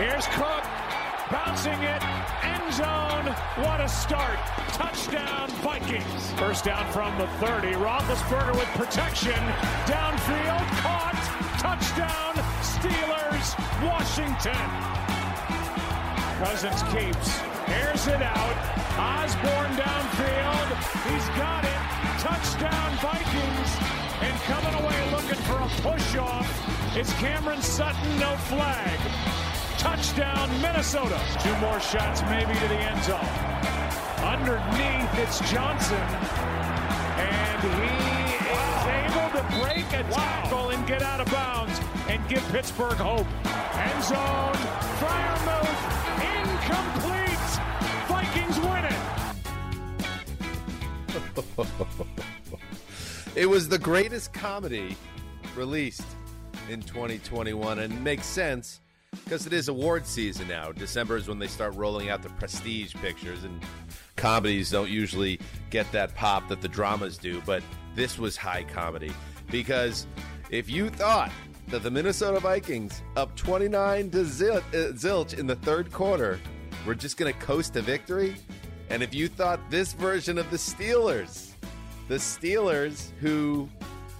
Here's Cook bouncing it. End zone. What a start. Touchdown, Vikings. First down from the 30. Roethlisberger with protection. Downfield. Caught. Touchdown, Steelers. Washington. Cousins keeps. Airs it out. Osborne downfield. He's got it. Touchdown, Vikings. And coming away looking for a push off. It's Cameron Sutton. No flag. Touchdown, Minnesota. Two more shots, maybe to the end zone. Underneath, it's Johnson. And he is able to break a tackle and get out of bounds and give Pittsburgh hope. End zone, Freiermuth, incomplete. Vikings win it. it was the greatest comedy released in 2021 and makes sense because it is award season now. December is when they start rolling out the prestige pictures, and comedies don't usually get that pop that the dramas do. But this was high comedy because if you thought that the Minnesota Vikings, up 29 to zil- uh, zilch in the third quarter, were just going to coast to victory, and if you thought this version of the Steelers, the Steelers who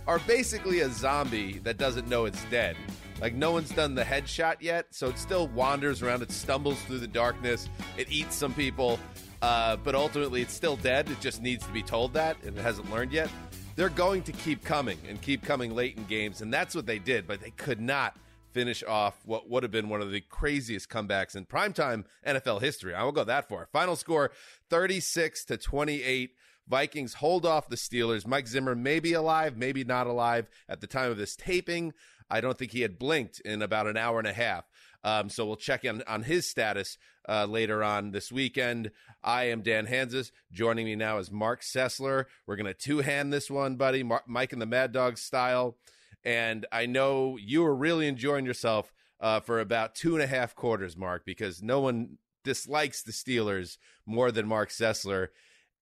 are basically a zombie that doesn't know it's dead, like no one's done the headshot yet, so it still wanders around. It stumbles through the darkness. It eats some people, uh, but ultimately it's still dead. It just needs to be told that, and it hasn't learned yet. They're going to keep coming and keep coming late in games, and that's what they did. But they could not finish off what would have been one of the craziest comebacks in primetime NFL history. I will go that far. Final score 36 to 28. Vikings hold off the Steelers. Mike Zimmer may be alive, maybe not alive at the time of this taping. I don't think he had blinked in about an hour and a half. Um, so we'll check in on his status uh, later on this weekend. I am Dan Hanzus. Joining me now is Marc Sessler. We're going to two hand this one, buddy. Mar- Mike and the Mad Dog style. And I know you were really enjoying yourself uh, for about two and a half quarters, Marc, because no one dislikes the Steelers more than Marc Sessler.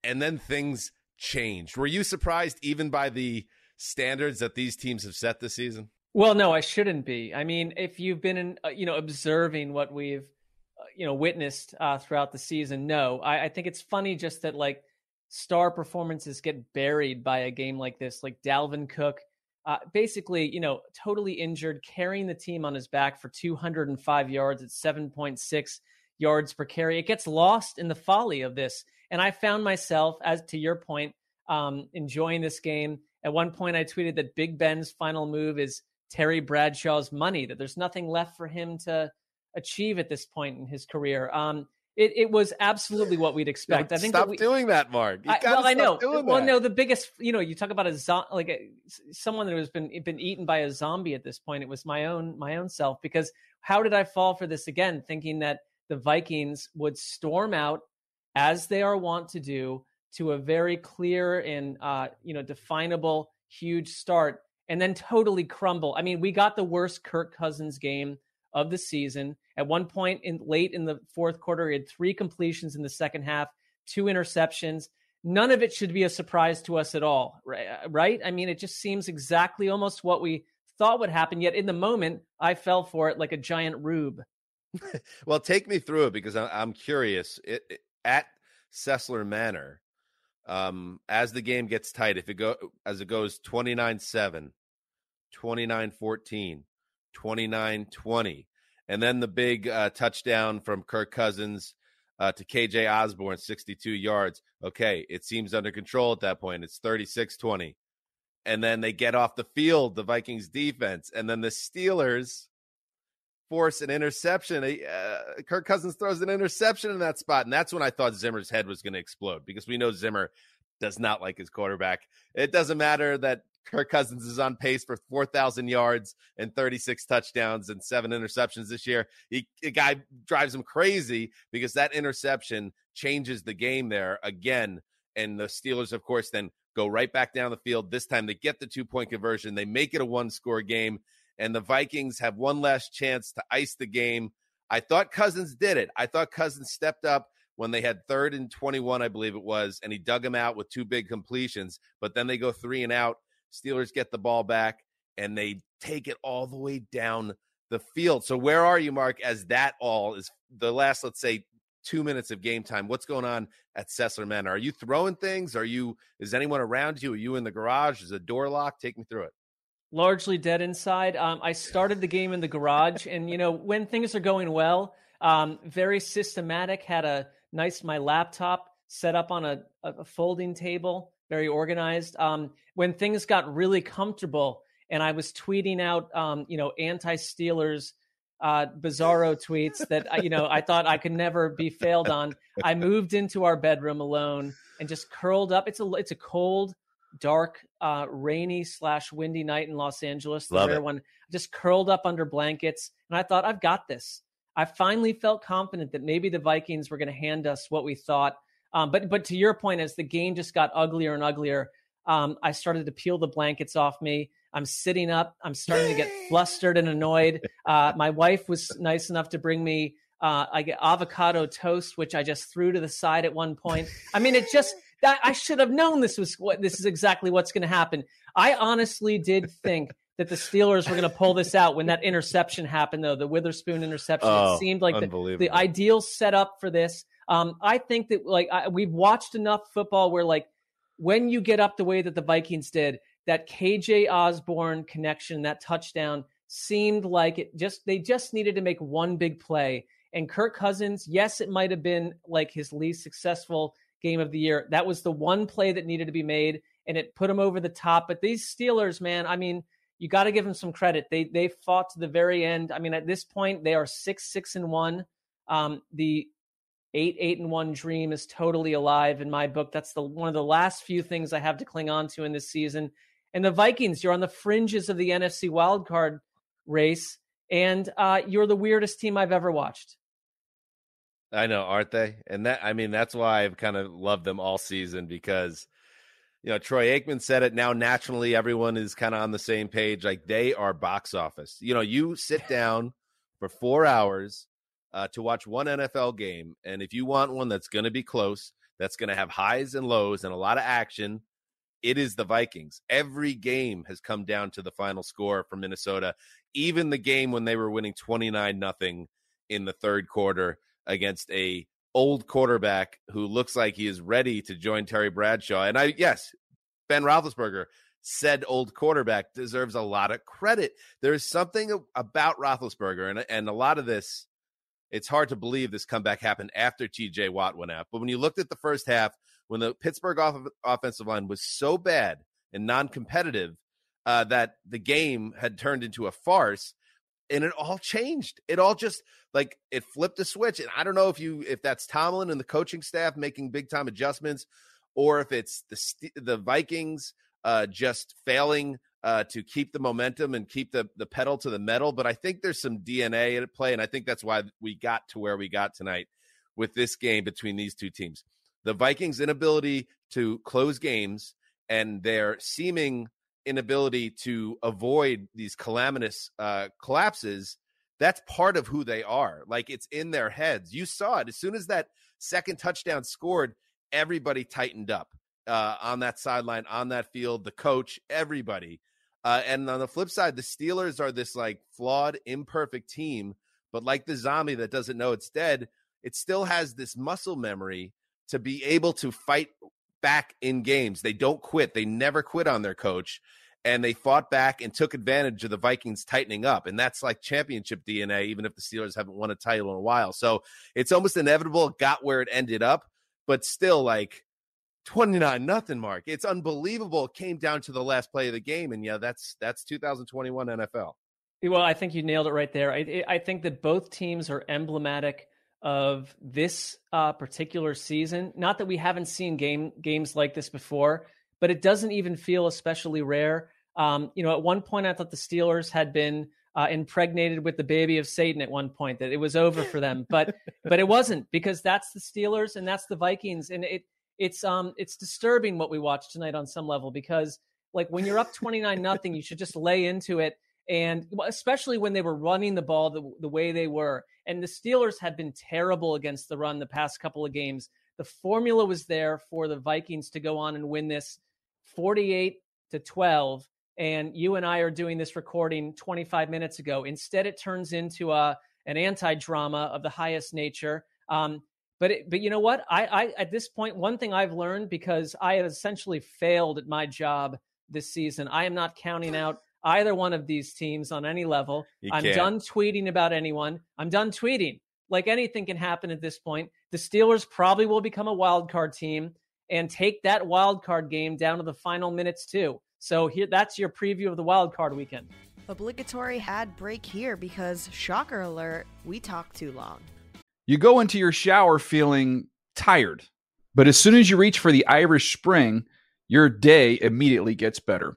And then things changed. Were you surprised even by the standards that these teams have set this season? Well, no, I shouldn't be. I mean, if you've been, in, uh, you know, observing what we've, uh, you know, witnessed uh, throughout the season, no, I, I think it's funny just that like star performances get buried by a game like this. Like Dalvin Cook, uh, basically, you know, totally injured, carrying the team on his back for 205 yards at 7.6 yards per carry. It gets lost in the folly of this, and I found myself, as to your point, um, enjoying this game. At one point, I tweeted that Big Ben's final move is Terry Bradshaw's money, that there's nothing left for him to achieve at this point in his career. Um, it, it was absolutely what we'd expect. I think stop we, doing that, Marc. I, well, I know. Well, no, the biggest, you know, you talk about a zo- like a, someone that has been been eaten by a zombie at this point. It was my own my own self because how did I fall for this again? Thinking that the Vikings would storm out as they are wont to do to a very clear and uh, you know definable huge start and then totally crumble. I mean, we got the worst Kirk Cousins game of the season. At one point in late in the fourth quarter, he had three completions in the second half, two interceptions. None of it should be a surprise to us at all, right? I mean, it just seems exactly almost what we thought would happen. Yet in the moment, I fell for it like a giant rube. well, take me through it because I'm curious. It, it, at Sessler Manor, um, as the game gets tight, if it go as it goes 29-7, 29 14, 29 20. And then the big uh, touchdown from Kirk Cousins uh, to KJ Osborne, 62 yards. Okay, it seems under control at that point. It's 36 20. And then they get off the field, the Vikings defense. And then the Steelers force an interception. Uh, Kirk Cousins throws an interception in that spot. And that's when I thought Zimmer's head was going to explode because we know Zimmer does not like his quarterback. It doesn't matter that Kirk Cousins is on pace for 4,000 yards and 36 touchdowns and seven interceptions this year. He, a guy drives him crazy because that interception changes the game there again. And the Steelers, of course, then go right back down the field. This time they get the two point conversion, they make it a one score game, and the Vikings have one last chance to ice the game. I thought Cousins did it. I thought Cousins stepped up when they had third and 21, I believe it was, and he dug him out with two big completions. But then they go three and out. Steelers get the ball back and they take it all the way down the field. So where are you, Marc, as that all is the last, let's say, two minutes of game time? What's going on at Sessler Manor? Are you throwing things? Are you is anyone around you? Are you in the garage? Is a door locked? Take me through it largely dead inside. Um, I started the game in the garage, and you know when things are going well, um, very systematic. Had a nice my laptop set up on a, a folding table, very organized. Um, when things got really comfortable, and I was tweeting out, um, you know, anti-Steelers uh, bizarro tweets that you know I thought I could never be failed on. I moved into our bedroom alone and just curled up. It's a it's a cold, dark, uh, rainy slash windy night in Los Angeles. Love it. One just curled up under blankets, and I thought I've got this. I finally felt confident that maybe the Vikings were going to hand us what we thought. Um, but but to your point, as the game just got uglier and uglier, um, I started to peel the blankets off me. I'm sitting up. I'm starting to get flustered and annoyed. Uh, my wife was nice enough to bring me uh, I get avocado toast, which I just threw to the side at one point. I mean, it just that I should have known this was what this is exactly what's going to happen. I honestly did think that the Steelers were going to pull this out when that interception happened, though the Witherspoon interception. Oh, it seemed like the, the ideal setup for this. Um, I think that like I, we've watched enough football where like when you get up the way that the Vikings did, that KJ Osborne connection, that touchdown seemed like it just they just needed to make one big play. And Kirk Cousins, yes, it might have been like his least successful game of the year. That was the one play that needed to be made, and it put them over the top. But these Steelers, man, I mean, you got to give them some credit. They they fought to the very end. I mean, at this point, they are six six and one. Um, the eight eight and one dream is totally alive in my book. That's the one of the last few things I have to cling on to in this season. And the Vikings, you're on the fringes of the NFC wildcard race, and uh, you're the weirdest team I've ever watched. I know, aren't they? And that I mean, that's why I've kind of loved them all season because you know, Troy Aikman said it. Now, naturally, everyone is kind of on the same page. Like they are box office. You know, you sit down for four hours uh, to watch one NFL game, and if you want one that's going to be close, that's going to have highs and lows and a lot of action, it is the Vikings. Every game has come down to the final score for Minnesota. Even the game when they were winning twenty nine nothing in the third quarter against a old quarterback who looks like he is ready to join Terry Bradshaw. And I, yes, Ben Roethlisberger, said old quarterback, deserves a lot of credit. There's something about Roethlisberger, and, and a lot of this, it's hard to believe this comeback happened after TJ Watt went out. But when you looked at the first half, when the Pittsburgh off- offensive line was so bad and non competitive uh, that the game had turned into a farce, and it all changed. It all just like it flipped a switch. And I don't know if you if that's Tomlin and the coaching staff making big time adjustments, or if it's the the Vikings uh, just failing uh, to keep the momentum and keep the the pedal to the metal. But I think there's some DNA at play, and I think that's why we got to where we got tonight with this game between these two teams. The Vikings' inability to close games and their seeming inability to avoid these calamitous uh, collapses, that's part of who they are. Like it's in their heads. You saw it as soon as that second touchdown scored, everybody tightened up uh, on that sideline, on that field, the coach, everybody. Uh, and on the flip side, the Steelers are this like flawed, imperfect team, but like the zombie that doesn't know it's dead, it still has this muscle memory to be able to fight back in games. They don't quit. They never quit on their coach. And they fought back and took advantage of the Vikings tightening up. And that's like championship DNA, even if the Steelers haven't won a title in a while. So it's almost inevitable it got where it ended up, but still like 29 nothing Marc. It's unbelievable. It came down to the last play of the game. And yeah, that's that's 2021 NFL. Well, I think you nailed it right there. I, I think that both teams are emblematic of this uh, particular season. Not that we haven't seen game games like this before, but it doesn't even feel especially rare. Um, you know, at one point I thought the Steelers had been uh, impregnated with the baby of Satan at one point that it was over for them, but but it wasn't because that's the Steelers and that's the Vikings, and it it's um it's disturbing what we watched tonight on some level because like when you're up 29 nothing, you should just lay into it. And especially when they were running the ball the, the way they were. And the Steelers had been terrible against the run the past couple of games. The formula was there for the Vikings to go on and win this 48 to 12 and you and I are doing this recording 25 minutes ago. Instead, it turns into a an anti drama of the highest nature. Um, but it, but you know what? I, I at this point, one thing I've learned because I have essentially failed at my job this season. I am not counting out either one of these teams on any level. You I'm can't. done tweeting about anyone. I'm done tweeting. Like anything can happen at this point. The Steelers probably will become a wild card team and take that wild card game down to the final minutes too. So here, that's your preview of the wild card weekend. Obligatory ad break here because shocker alert, we talked too long. You go into your shower feeling tired, but as soon as you reach for the Irish Spring, your day immediately gets better.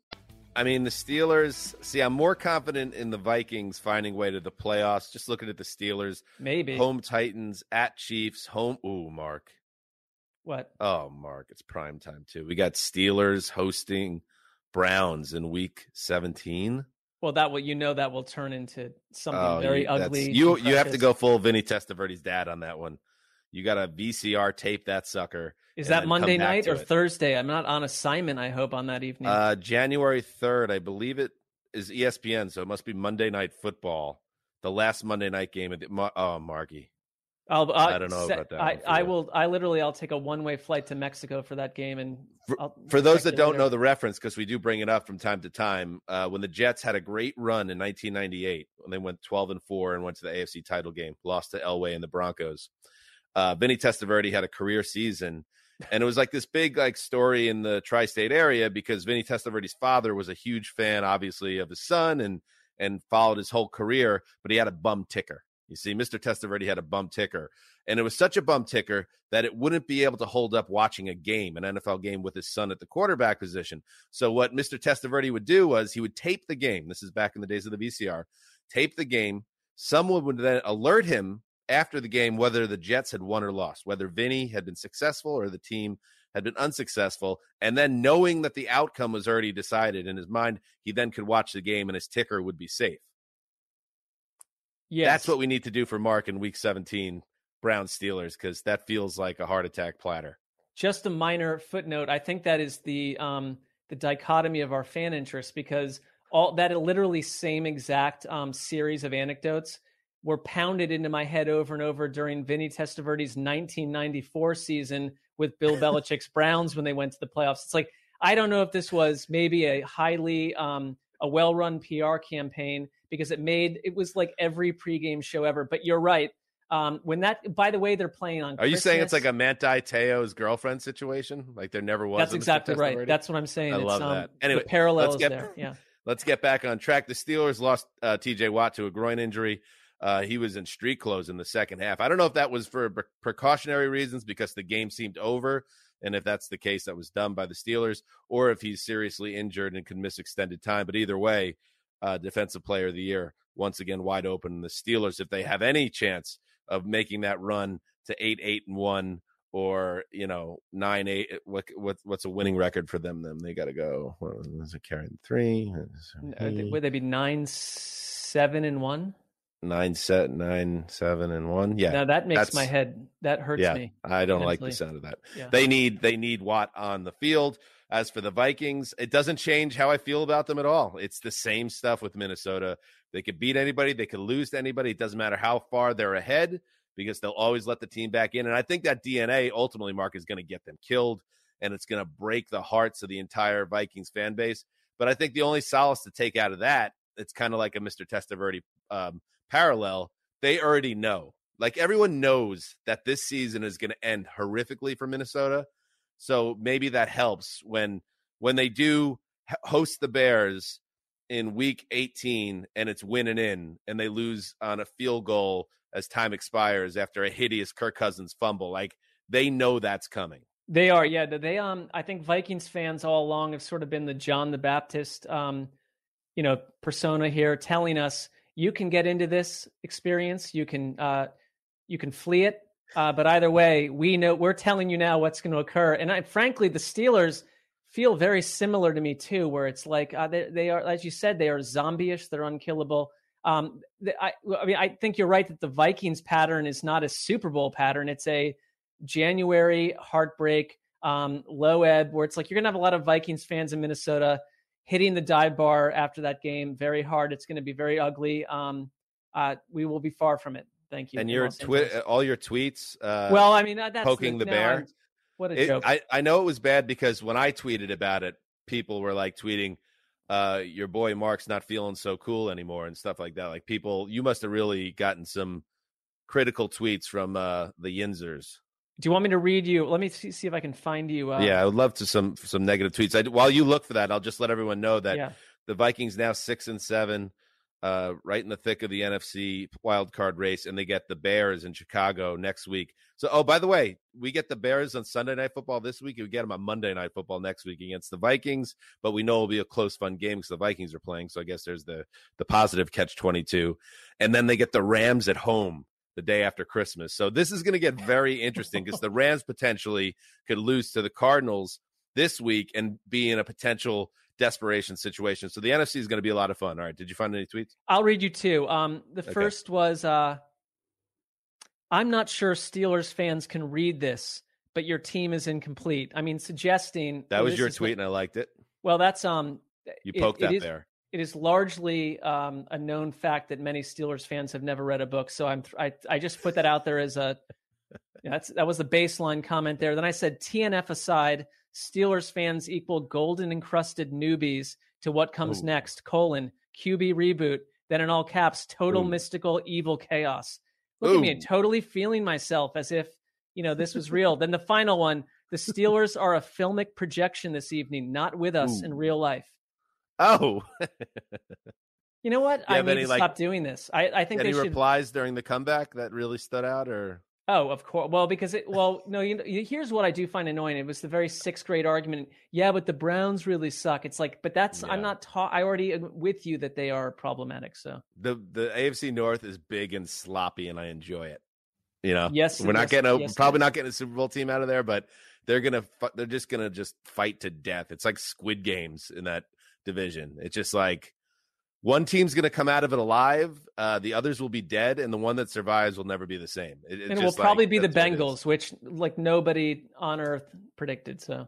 I mean, the Steelers. See, I'm more confident in the Vikings finding way to the playoffs. Just looking at the Steelers, Maybe. home Titans at Chiefs, home. Ooh, Marc. What? Oh, Marc, it's prime time too. We got Steelers hosting Browns in Week 17. Well, that will you know that will turn into something Oh, very ugly. You you have to go full Vinny Testaverde's dad on that one. You got to VCR tape that sucker. Is that Monday night or it. Thursday? I'm not on assignment. I hope on that evening. Uh, January 3rd, I believe it is ESPN, so it must be Monday Night Football, the last Monday night game. Of the, oh, Marky. I'll, uh, I don't know se- about that I, I will. I literally, I'll take a one-way flight to Mexico for that game, and I'll For those that don't later. know the reference, because we do bring it up from time to time, uh, when the Jets had a great run in 1998, when they went 12 and four and went to the AFC title game, lost to Elway and the Broncos. Uh, Vinny Testaverde had a career season, and it was like this big like story in the tri-state area because Vinny Testaverde's father was a huge fan, obviously, of his son, and and followed his whole career, but he had a bum ticker. You see, Mr. Testaverde had a bum ticker, and it was such a bum ticker that it wouldn't be able to hold up watching a game, an NFL game with his son at the quarterback position. So what Mr. Testaverde would do was he would tape the game. This is back in the days of the VCR. Tape the game. Someone would then alert him after the game whether the Jets had won or lost, whether Vinny had been successful or the team had been unsuccessful. And then knowing that the outcome was already decided in his mind, he then could watch the game and his ticker would be safe. Yes. That's what we need to do for Marc in week 17, Brown Steelers, because that feels like a heart attack platter. just a minor footnote. I think that is the um, the dichotomy of our fan interest because all that literally same exact um, series of anecdotes were pounded into my head over and over during Vinny Testaverde's 1994 season with Bill Belichick's Browns when they went to the playoffs. It's like I don't know if this was maybe a highly um, a well run PR campaign because it made it was like every pregame show ever. But you're right. Um, when that, by the way, they're playing on. Are you saying it's like a Manti Te'o's girlfriend situation? Like there never was. That's exactly right. That's what I'm saying. I It's, love um, that. Anyway, the parallels let's get- there. Yeah. Let's get back on track. The Steelers lost uh, T.J. Watt to a groin injury. Uh, he was in street clothes in the second half. I don't know if that was for pre- precautionary reasons because the game seemed over, and if that's the case, that was done by the Steelers, or if he's seriously injured and can miss extended time. But either way, uh, defensive player of the year once again wide open. The Steelers, if they have any chance of making that run to eight, eight, and one, or you know nine, eight, what, what what's a winning record for them? then they got to go. What is it carrying three? Would they be nine, seven, and one? Nine set nine seven and one yeah now that makes my head. That hurts yeah me. i don't like the sound of that Yeah. they need they need watt on the field as for the vikings it doesn't change how i feel about them at all it's the same stuff with minnesota they could beat anybody they could lose to anybody it doesn't matter how far they're ahead because they'll always let the team back in and i think that dna ultimately Marc is going to get them killed and it's going to break the hearts of the entire vikings fan base but i think the only solace to take out of that it's kind of like a mr testaverde um, parallel they already know Like everyone knows that this season is going to end horrifically for Minnesota. So maybe that helps when when they do host the Bears in week 18 and it's winning in and they lose on a field goal as time expires after a hideous Kirk Cousins fumble. Like they know that's coming. They are, yeah. They um I think Vikings fans all along have sort of been the John the Baptist um, you know, persona here telling us you can get into this experience, you can uh you can flee it. Uh, but either way, we know we're telling you now what's going to occur. And I, frankly, the Steelers feel very similar to me too, where it's like uh, they, they are, as you said, they are zombie-ish, they're unkillable. Um, I, I mean, I think you're right that the Vikings pattern is not a Super Bowl pattern. It's a January heartbreak, um, low ebb, where it's like you're going to have a lot of Vikings fans in Minnesota hitting the dive bar after that game very hard. It's going to be very ugly. Um, uh, we will be far from it. Thank you. And your tweet, all your tweets. Uh, well, I mean, that's poking the, the bear. I'm, what a it, joke. I, I know it was bad because when I tweeted about it, people were like tweeting, uh, your boy Marc's not feeling so cool anymore and stuff like that. Like people, you must have really gotten some critical tweets from uh, the Yinzers. Do you want me to read you? Let me see, see if I can find you. Uh... Yeah, I would love to some some negative tweets. I, while you look for that, I'll just let everyone know that yeah. the Vikings now six and seven, uh, right in the thick of the NFC wild card race, and they get the Bears in Chicago next week. So, oh, by the way, we get the Bears on Sunday Night Football this week. We get them on Monday Night Football next week against the Vikings. But we know it'll be a close, fun game because the Vikings are playing. So I guess there's the the positive catch twenty two, and then they get the Rams at home the day after Christmas. So this is going to get very interesting because the Rams potentially could lose to the Cardinals this week and be in a potential desperation situation. So the NFC is going to be a lot of fun. All right, did you find any tweets? I'll read you two. Um, the okay. first was uh, I'm not sure Steelers fans can read this, but your team is incomplete. I mean, suggesting that was your tweet, what, and I liked it. Well, that's um, you poked it, that it is, there. It is largely um, a known fact that many Steelers fans have never read a book. So I'm I, I just put that out there as a that's that was the baseline comment there. Then I said TNF aside, Steelers fans equal golden encrusted newbies to what comes Ooh. next. Colon QB reboot. Then in all caps, total Ooh. mystical evil chaos. Look Ooh. at me, totally feeling myself as if, you know, this was real. then the final one, the Steelers are a filmic projection this evening, not with us in real life. Oh. you know what? I need any, to like, stop doing this. I, I think any should... replies during the comeback that really stood out or Oh, of course. Well, because it. Well, no. You know, here's what I do find annoying. It was the very sixth grade argument. Yeah, but the Browns really suck. It's like, but that's. Yeah. I'm not. Ta- I already with you that they are problematic. So the the AFC North is big and sloppy, and I enjoy it. You know. Yes. We're not yes, getting. A, yes, probably yes. not getting a Super Bowl team out of there, but they're gonna. They're just gonna just fight to death. It's like Squid Games in that division. It's just like one team's going to come out of it alive. Uh, the others will be dead, and the one that survives will never be the same. It, and it will probably be the Bengals, which like nobody on earth predicted. So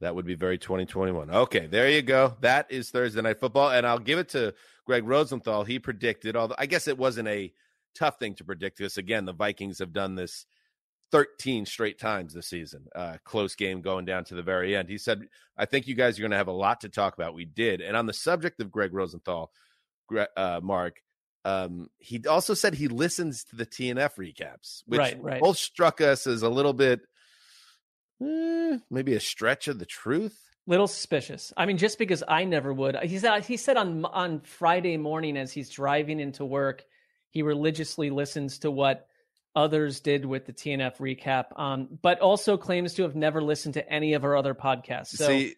that would be very 2021. Okay, there you go. That is Thursday night football, and I'll give it to Greg Rosenthal. He predicted, although I guess it wasn't a tough thing to predict this. Again, the Vikings have done this 13 straight times this season. Uh, close game going down to the very end. He said, I think you guys are going to have a lot to talk about. We did. And on the subject of Greg Rosenthal, uh, Marc, um, he also said he listens to the TNF recaps, which right, right. both struck us as a little bit, eh, maybe a stretch of the truth. Little suspicious. I mean, just because I never would. He said he said on on Friday morning as he's driving into work, he religiously listens to what others did with the TNF recap, um, but also claims to have never listened to any of our other podcasts. So, See,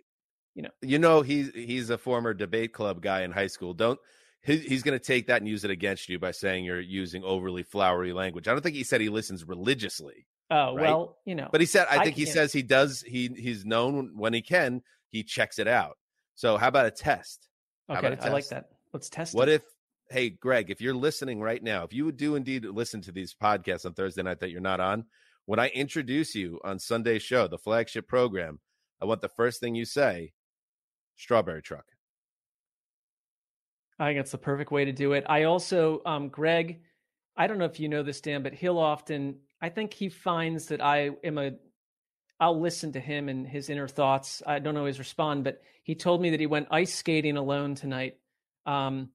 you know, you know, he's he's a former debate club guy in high school. Don't he, he's going to take that and use it against you by saying you're using overly flowery language. I don't think he said he listens religiously. Oh right? well, you know, but he said I think I he says he does. He he's known when he can he checks it out. So how about a test? Okay, a test? I like that. Let's test. It. What it. if hey, Greg, if you're listening right now, if you do indeed listen to these podcasts on Thursday night that you're not on, when I introduce you on Sunday's show, the flagship program, I want the first thing you say, strawberry truck. I think that's the perfect way to do it. I also, um, Greg, I don't know if you know this, Dan, but he'll often, I think he finds that I am a, I'll listen to him and his inner thoughts. I don't always respond, but he told me that he went ice skating alone tonight. Um,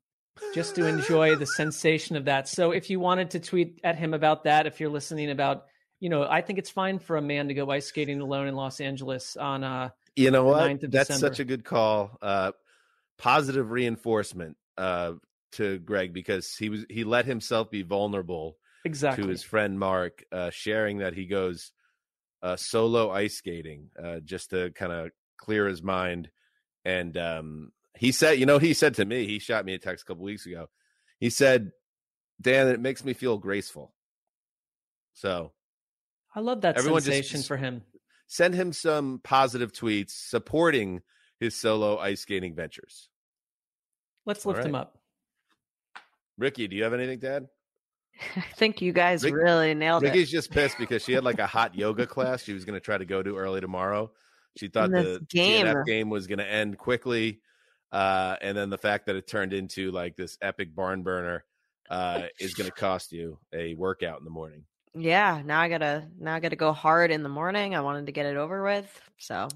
just to enjoy the sensation of that. So if you wanted to tweet at him about that, if you're listening about, you know, I think it's fine for a man to go ice skating alone in Los Angeles on uh You know what? That's December. such a good call. Uh, positive reinforcement uh, to Greg because he was he let himself be vulnerable exactly to his friend Marc, uh, sharing that he goes uh, solo ice skating uh, just to kind of clear his mind. And um, he said, you know, he said to me, he shot me a text a couple weeks ago. He said, "Dan, it makes me feel graceful." So I love that everyone just- sensation for him. send him some positive tweets supporting his solo ice skating ventures. Let's All lift him up. Ricky, do you have anything, Dad? I think you guys Rick- really nailed it. Ricky's just pissed because she had like a hot yoga class she was going to try to go to early tomorrow. She thought the game. TNF game was going to end quickly, uh, and then the fact that it turned into like this epic barn burner uh, is going to cost you a workout in the morning. Yeah, now I gotta now I gotta go hard in the morning. I wanted to get it over with. So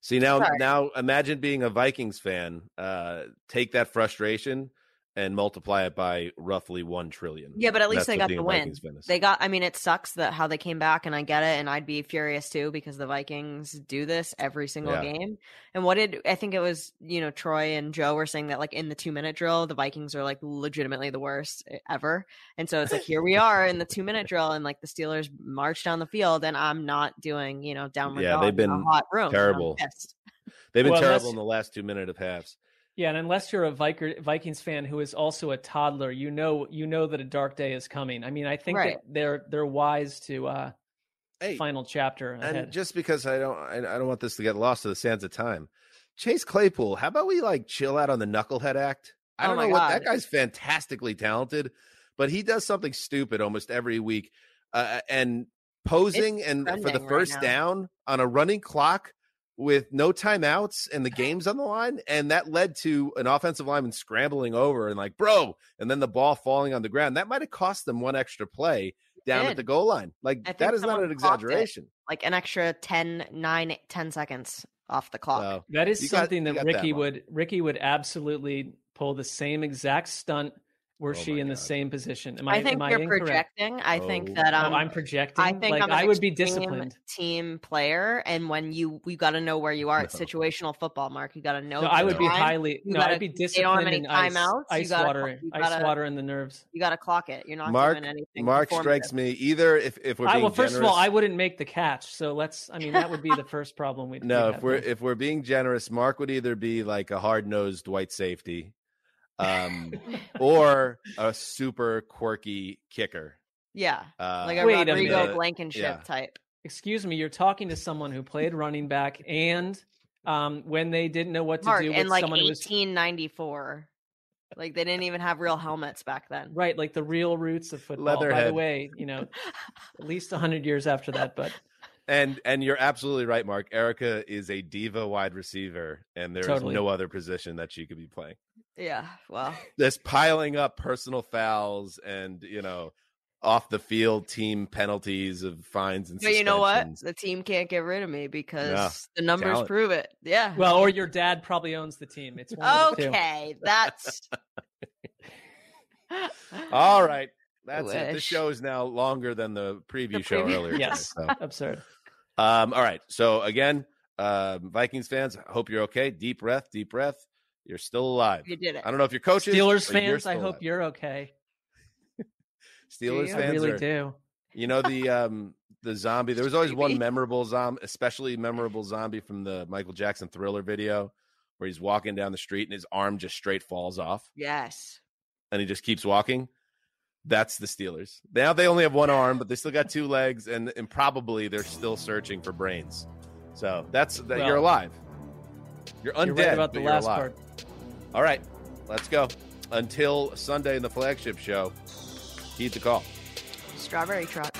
See now, Sorry. now imagine being a Vikings fan. Uh, take that frustration and multiply it by roughly one trillion. yeah, but at least That's they got being the win. Vikings fan is. They got I mean it sucks that how they came back and I get it and I'd be furious too because the Vikings do this every single Yeah. game. And what did I think it was, you know, Troy and Joe were saying that like in the 2 minute drill the Vikings are like legitimately the worst e, ever. And so it's like here we are in the 2 minute drill and like the Steelers march down the field and I'm not doing, you know, downward Yeah, dog they've in a been hot room. terrible. They've been Well, terrible in the last two minute of halves. Yeah, and unless you're a Viker, Vikings fan who is also a toddler, you know you know that a dark day is coming. I mean, I think Right. that they're they're wise to uh Hey, final chapter and just because I don't, I, I don't want this to get lost to the sands of time. Chase Claypool, how about we like chill out on the knucklehead act? I Oh don't my know what that guy's fantastically talented, but he does something stupid almost every week, uh, and posing and for the trending right first down on a running clock with no timeouts and the uh-huh. game's on the line, and that led to an offensive lineman scrambling over and like, bro, and then the ball falling on the ground. That might have cost them one extra play down at the goal line. Like that is not an clocked it. exaggeration. Like an extra 10 9 10 seconds off the clock. So, that is something that got that Ricky one. would Ricky would absolutely pull the same exact stunt were Oh she my in the same position. Am I, I think am I you're incorrect? projecting. I think Oh. that Oh, um, I'm projecting. I think like I'm an I would be disciplined. team player, and when you we got to know where you are. It's situational football, Marc. You got to know. No, I the would be highly. You No, gotta- I'd be they disciplined any in ice, ice gotta- water, ice gotta- water in the nerves. You got to clock it. You're not Marc, doing anything. Marc strikes me either if if we're I, being well, first of all, I wouldn't make the catch, so let's. I mean, that would be the first problem we'd. no if we're if we're being generous, Mark would either be like a hard nosed white safety, um, or a super quirky kicker. Yeah, Uh, like a Wait a Rodrigo minute. Blankenship Yeah. type. Excuse me, you're talking to someone who played running back, and um, when they didn't know what to Marc do in with like someone who was 1894. Like they didn't even have real helmets back then. right, like the real roots of football. By the way, you know, at least hundred years after that, but and and you're absolutely right, Marc. Erica is a diva wide receiver, and there's Totally. no other position that she could be playing. Yeah. Well, This piling up personal fouls and you know off the field team penalties of fines and. but you know what? The team can't get rid of me because Yeah. the numbers Talent. prove it. Yeah. well, or your dad probably owns the team. It's one of the okay, that's. All right. That's it. The show is now longer than the preview The show preview. earlier. today, Yes, so. absurd. Um, all right. So again, um, Vikings fans, I hope you're okay. Deep breath, deep breath. You're still alive. You did it. I don't know if you're coaches. Steelers but you're fans, I hope alive. you're okay. Steelers you? I fans really are, do. you know, the um the zombie. There was always one memorable zombie, especially memorable zombie from the Michael Jackson thriller video where he's walking down the street and his arm just straight falls off Yes. and he just keeps walking. That's the Steelers. Now they only have one arm, but they still got two legs, and, and probably they're still searching for brains. So that's that Well, you're alive. You're undead. You're right about but the you're last alive. part. All right, let's go. Until Sunday in the flagship show, heed the call. Strawberry truck.